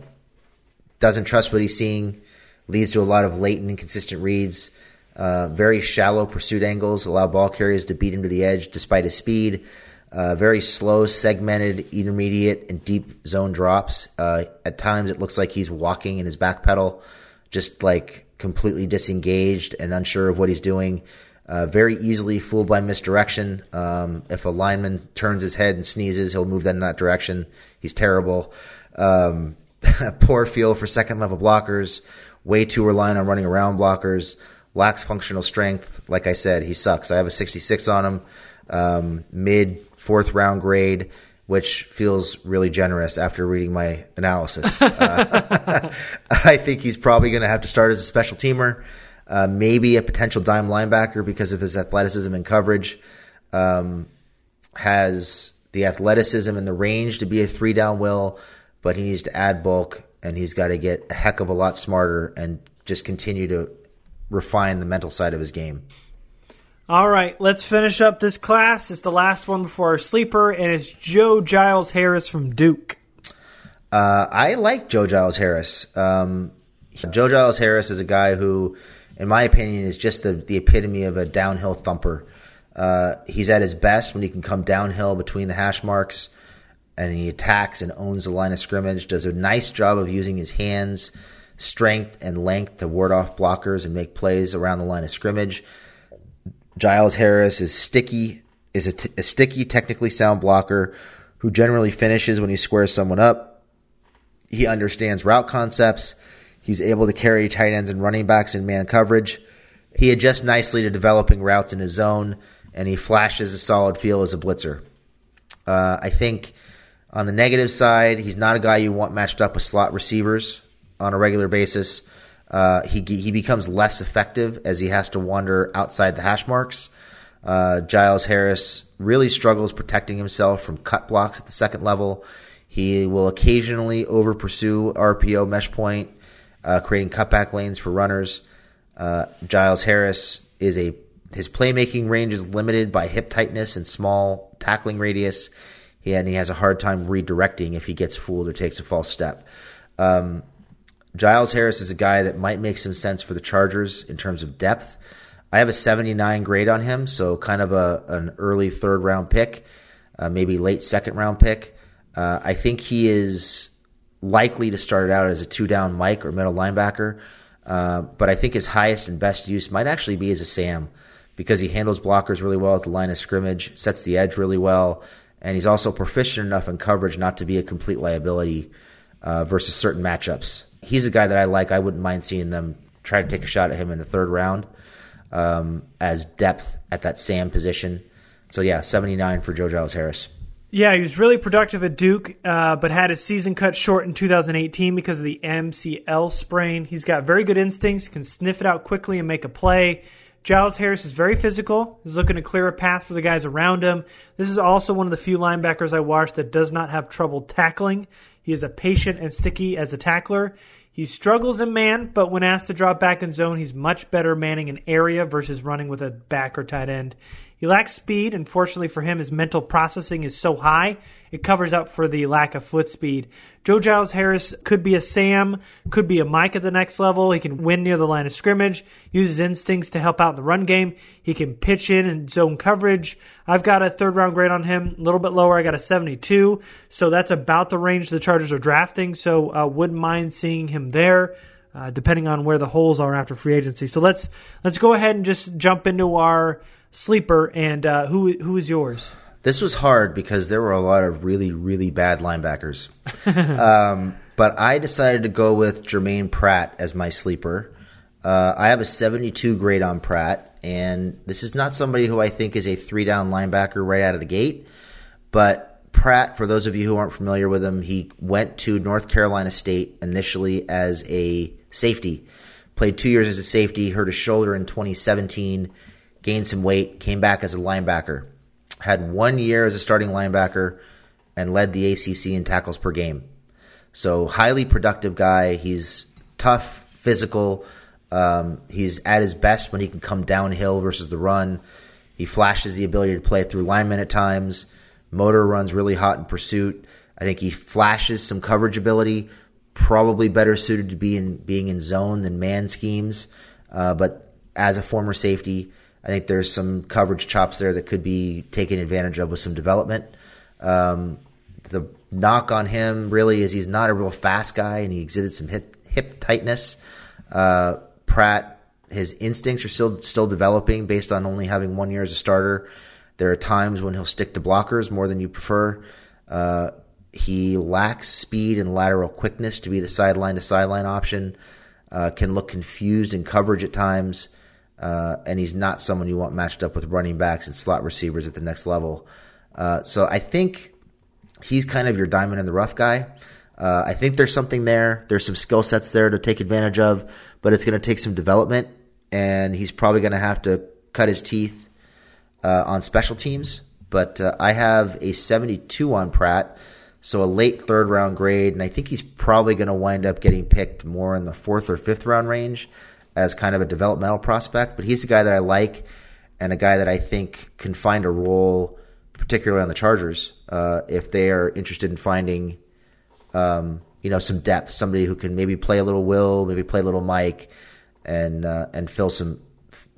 doesn't trust what he's seeing, leads to a lot of late and inconsistent reads. Uh, very shallow pursuit angles allow ball carriers to beat him to the edge despite his speed. Uh, very slow, segmented, intermediate, and deep zone drops. Uh, at times, it looks like he's walking in his back pedal, just like completely disengaged and unsure of what he's doing. Uh, very easily fooled by misdirection. Um, if a lineman turns his head and sneezes, he'll move in that direction. He's terrible. Um, poor feel for second level blockers. Way too reliant on running around blockers. Lacks functional strength. Like I said, he sucks. I have a 66 on him. Um, mid fourth round grade, which feels really generous after reading my analysis. Uh, I think he's probably going to have to start as a special teamer, uh, maybe a potential dime linebacker because of his athleticism and coverage. Um, has the athleticism and the range to be a three down will, but he needs to add bulk and he's got to get a heck of a lot smarter and just continue to refine the mental side of his game. All right, let's finish up this class. It's the last one before our sleeper, and it's Joe Giles Harris from Duke. Uh, I like Joe Giles Harris. Um, Joe Giles Harris is a guy who in my opinion, is just the, the epitome of a downhill thumper. Uh, he's at his best when he can come downhill between the hash marks and he attacks and owns the line of scrimmage, does a nice job of using his hands, strength, and length to ward off blockers and make plays around the line of scrimmage. Giles Harris is sticky, is a, t- a sticky, technically sound blocker who generally finishes when he squares someone up. He understands route concepts. He's able to carry tight ends and running backs in man coverage. He adjusts nicely to developing routes in his zone, and he flashes a solid feel as a blitzer. Uh, I think on the negative side, he's not a guy you want matched up with slot receivers on a regular basis. Uh, he he becomes less effective as he has to wander outside the hash marks. Uh, Giles Harris really struggles protecting himself from cut blocks at the second level. He will occasionally over pursue RPO mesh point, uh, creating cutback lanes for runners. Uh, Giles Harris is a his playmaking range is limited by hip tightness and small tackling radius. And he has a hard time redirecting if he gets fooled or takes a false step. Um, Giles Harris is a guy that might make some sense for the Chargers in terms of depth. I have a 79 grade on him, so kind of a an early third round pick, uh, maybe late second round pick. Uh, I think he is likely to start out as a two down Mike or middle linebacker, uh, but I think his highest and best use might actually be as a Sam because he handles blockers really well at the line of scrimmage, sets the edge really well, and he's also proficient enough in coverage not to be a complete liability uh, versus certain matchups. He's a guy that I like. I wouldn't mind seeing them try to take a shot at him in the third round um, as depth at that Sam position. So yeah, 79 for Joe Giles Harris. Yeah, he was really productive at Duke, uh, but had his season cut short in 2018 because of the MCL sprain. He's got very good instincts, can sniff it out quickly and make a play. Giles Harris is very physical. He's looking to clear a path for the guys around him. This is also one of the few linebackers I watched that does not have trouble tackling. He is a patient and sticky as a tackler. He struggles in man, but when asked to drop back in zone, he's much better manning an area versus running with a back or tight end. He lacks speed, and fortunately for him, his mental processing is so high, it covers up for the lack of foot speed. Joe Giles Harris could be a Sam, could be a Mike at the next level. He can win near the line of scrimmage, uses instincts to help out in the run game. He can pitch in and zone coverage. I've got a third round grade on him, a little bit lower. I got a 72, so that's about the range the Chargers are drafting, so uh, wouldn't mind seeing him there. Uh, depending on where the holes are after free agency. So let's let's go ahead and just jump into our sleeper. And uh, who who is yours? This was hard because there were a lot of really really bad linebackers. um, but I decided to go with Germaine Pratt as my sleeper. Uh, I have a 72 grade on Pratt, and this is not somebody who I think is a three down linebacker right out of the gate. But Pratt, for those of you who aren't familiar with him, he went to North Carolina State initially as a safety, played two years as a safety, hurt his shoulder in 2017 gained some weight, came back as a linebacker, had one year as a starting linebacker, and led the ACC in tackles per game. So, highly productive guy. He's tough, physical. Um, he's at his best when he can come downhill versus the run. He flashes the ability to play through linemen at times. Motor runs really hot in pursuit. I think he flashes some coverage ability. Probably better suited to be in being in zone than man schemes. Uh, but as a former safety, I think there's some coverage chops there that could be taken advantage of with some development. Um, the knock on him really is he's not a real fast guy and he exhibits some hip, hip tightness. Uh, Pratt, his instincts are still still developing based on only having one year as a starter. There are times when he'll stick to blockers more than you prefer. Uh, he lacks speed and lateral quickness to be the sideline to sideline option. Uh, can look confused in coverage at times uh, and he's not someone you want matched up with running backs and slot receivers at the next level. Uh, so I think he's kind of your diamond in the rough guy. Uh, I think there's something there. There's some skill sets there to take advantage of, but it's going to take some development, and he's probably going to have to cut his teeth uh, on special teams. But uh, I have a 72 on Pratt, so a late third round grade, and I think he's probably going to wind up getting picked more in the fourth or fifth round range as kind of a developmental prospect, but he's a guy that I like and a guy that I think can find a role, particularly on the Chargers, uh, if they are interested in finding, um, you know, some depth, somebody who can maybe play a little Will, maybe play a little Mike, and uh, and fill some,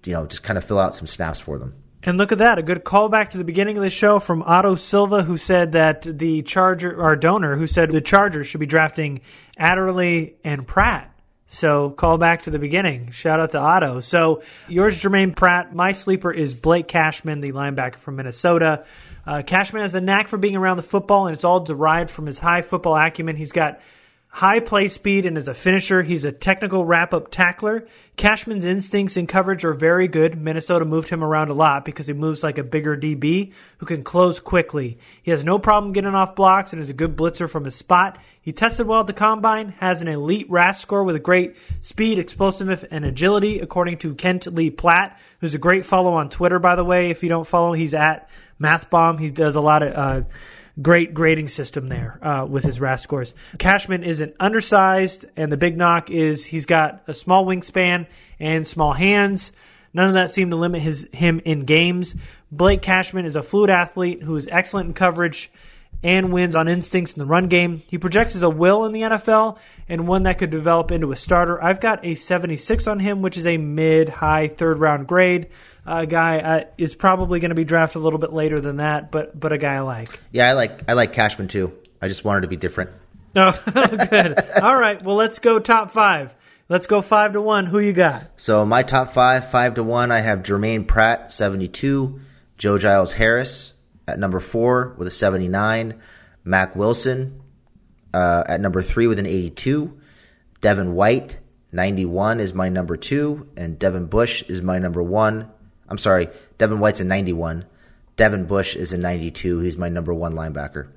you know, just kind of fill out some snaps for them. And look at that, a good callback to the beginning of the show from Otto Silva, who said that the Charger, our donor, who said the Chargers should be drafting Adderley and Pratt. So call back to the beginning. Shout out to Otto. So yours, Germaine Pratt. My sleeper is Blake Cashman, the linebacker from Minnesota. Uh, Cashman has a knack for being around the football, and it's all derived from his high football acumen. He's got high play speed and as a finisher, he's a technical wrap up tackler. Cashman's instincts in coverage are very good. Minnesota moved him around a lot because he moves like a bigger DB who can close quickly. He has no problem getting off blocks and is a good blitzer from his spot. He tested well at the combine, has an elite RAS score with a great speed, explosiveness, and agility, according to Kent Lee Platt, who's a great follow on Twitter, by the way. If you don't follow, he's at MathBomb. He does a lot of uh, great grading system there uh, with his RAS scores. Cashman isn't undersized, and the big knock is he's got a small wingspan and small hands. None of that seemed to limit his him in games. Blake Cashman is a fluid athlete who is excellent in coverage and wins on instincts in the run game. He projects as a will in the NFL and one that could develop into a starter. I've got a 76 on him, which is a mid high third round grade a guy uh, is probably going to be drafted a little bit later than that, but but a guy I like. Yeah, I like I like Cashman too. I just wanted to be different. Oh, good. All right, well let's go top five. Let's go five to one. Who you got? So my top five, five to one, I have Germaine Pratt, seventy-two, Joe Giles Harris at number four with a seventy-nine, Mack Wilson uh, at number three with an eighty-two, Devin White. 91 is my number two, and Devin Bush is my number one. I'm sorry, Devin White's a 91. Devin Bush is a 92. He's my number one linebacker.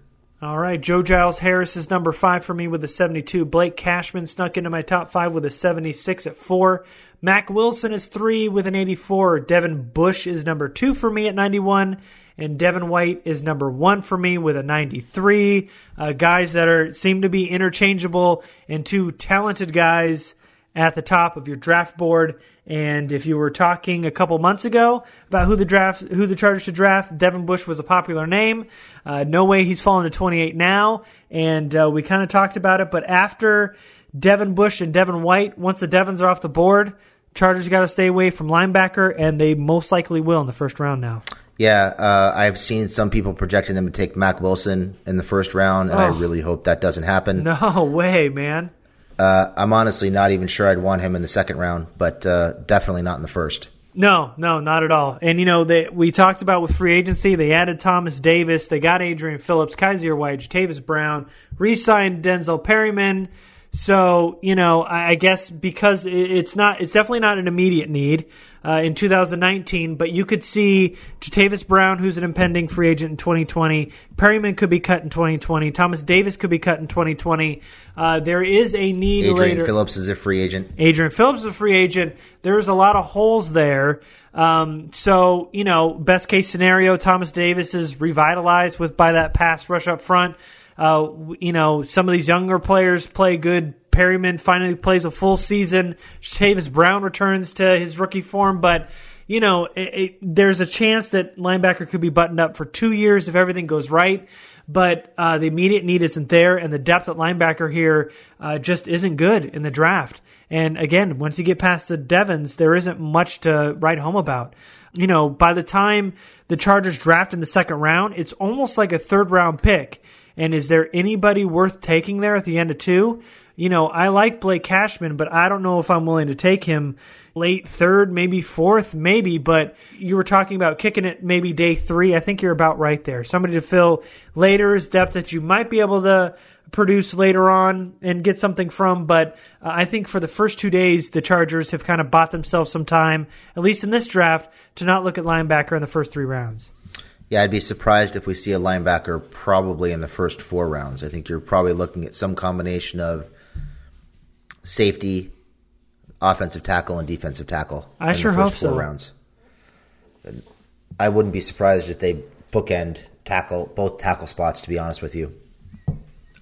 All right, Joe Giles Harris is number five for me with a 72. Blake Cashman snuck into my top five with a 76 at four. Mack Wilson is three with an 84. Devin Bush is number two for me at 91. And Devin White is number one for me with a 93. Uh, guys that are seem to be interchangeable and two talented guys at the top of your draft board. And if you were talking a couple months ago about who the draft, who the Chargers should draft, Devin Bush was a popular name. Uh, no way he's fallen to 28 now, and uh, we kind of talked about it. But after Devin Bush and Devin White, once the Devins are off the board, Chargers got to stay away from linebacker, and they most likely will in the first round now. Yeah, uh, I've seen some people projecting them to take Mack Wilson in the first round, and oh. I really hope that doesn't happen. No way, man. Uh, I'm honestly not even sure I'd want him in the second round, but uh, definitely not in the first. No, no, not at all. And you know, they we talked about with free agency, they added Thomas Davis, they got Adrian Phillips, Kyzir White, Tavis Brown, re-signed Denzel Perryman. So you know, I, I guess because it's not, it's definitely not an immediate need uh, in 2019, but you could see Jatavis Brown, who's an impending free agent in 2020. Perryman could be cut in 2020. Thomas Davis could be cut in 2020. Uh, there is a need Adrian later. Phillips is a free agent. Adrian Phillips is a free agent. There's a lot of holes there. Um, so you know, best case scenario, Thomas Davis is revitalized with by that pass rush up front. Uh, you know, some of these younger players play good Perryman finally plays a full season. Tavis Brown returns to his rookie form, but you know, it, it, there's a chance that linebacker could be buttoned up for two years if everything goes right. But uh, the immediate need isn't there, and the depth at linebacker here uh, just isn't good in the draft. And again, once you get past the Devins, there isn't much to write home about. You know, by the time the Chargers draft in the second round, it's almost like a third round pick. And is there anybody worth taking there at the end of two? You know, I like Blake Cashman, but I don't know if I'm willing to take him late third, maybe fourth, maybe. But you were talking about kicking it maybe day three. I think you're about right there. Somebody to fill later is depth that you might be able to produce later on and get something from. But uh, I think for the first two days, the Chargers have kind of bought themselves some time, at least in this draft, to not look at linebacker in the first three rounds. Yeah, I'd be surprised if we see a linebacker probably in the first four rounds. I think you're probably looking at some combination of safety, offensive tackle, and defensive tackle. I sure hope so. Rounds. I wouldn't be surprised if they bookend tackle both tackle spots. To be honest with you.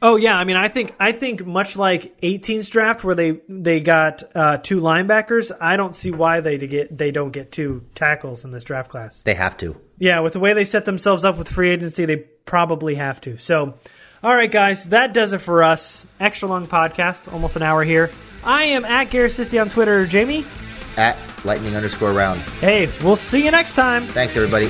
Oh yeah, I mean, I think I think much like 18's draft where they they got uh, two linebackers. I don't see why they get they don't get two tackles in this draft class. They have to. Yeah, with the way they set themselves up with free agency, they probably have to. So, All right, guys, that does it for us. Extra long podcast, almost an hour here. I am at Garrett Sisti on Twitter. Jamie, At lightning underscore round. hey, we'll see you next time. Thanks, everybody.